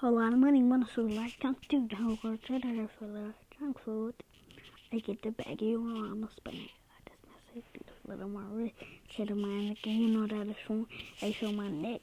whole lot of money. Wanna so like junk do the whole world cheddar for the junk food. I get the baggy one, I'm a. I just mess it a little more rich. Cheddar mine again, you know that is from I show my neck.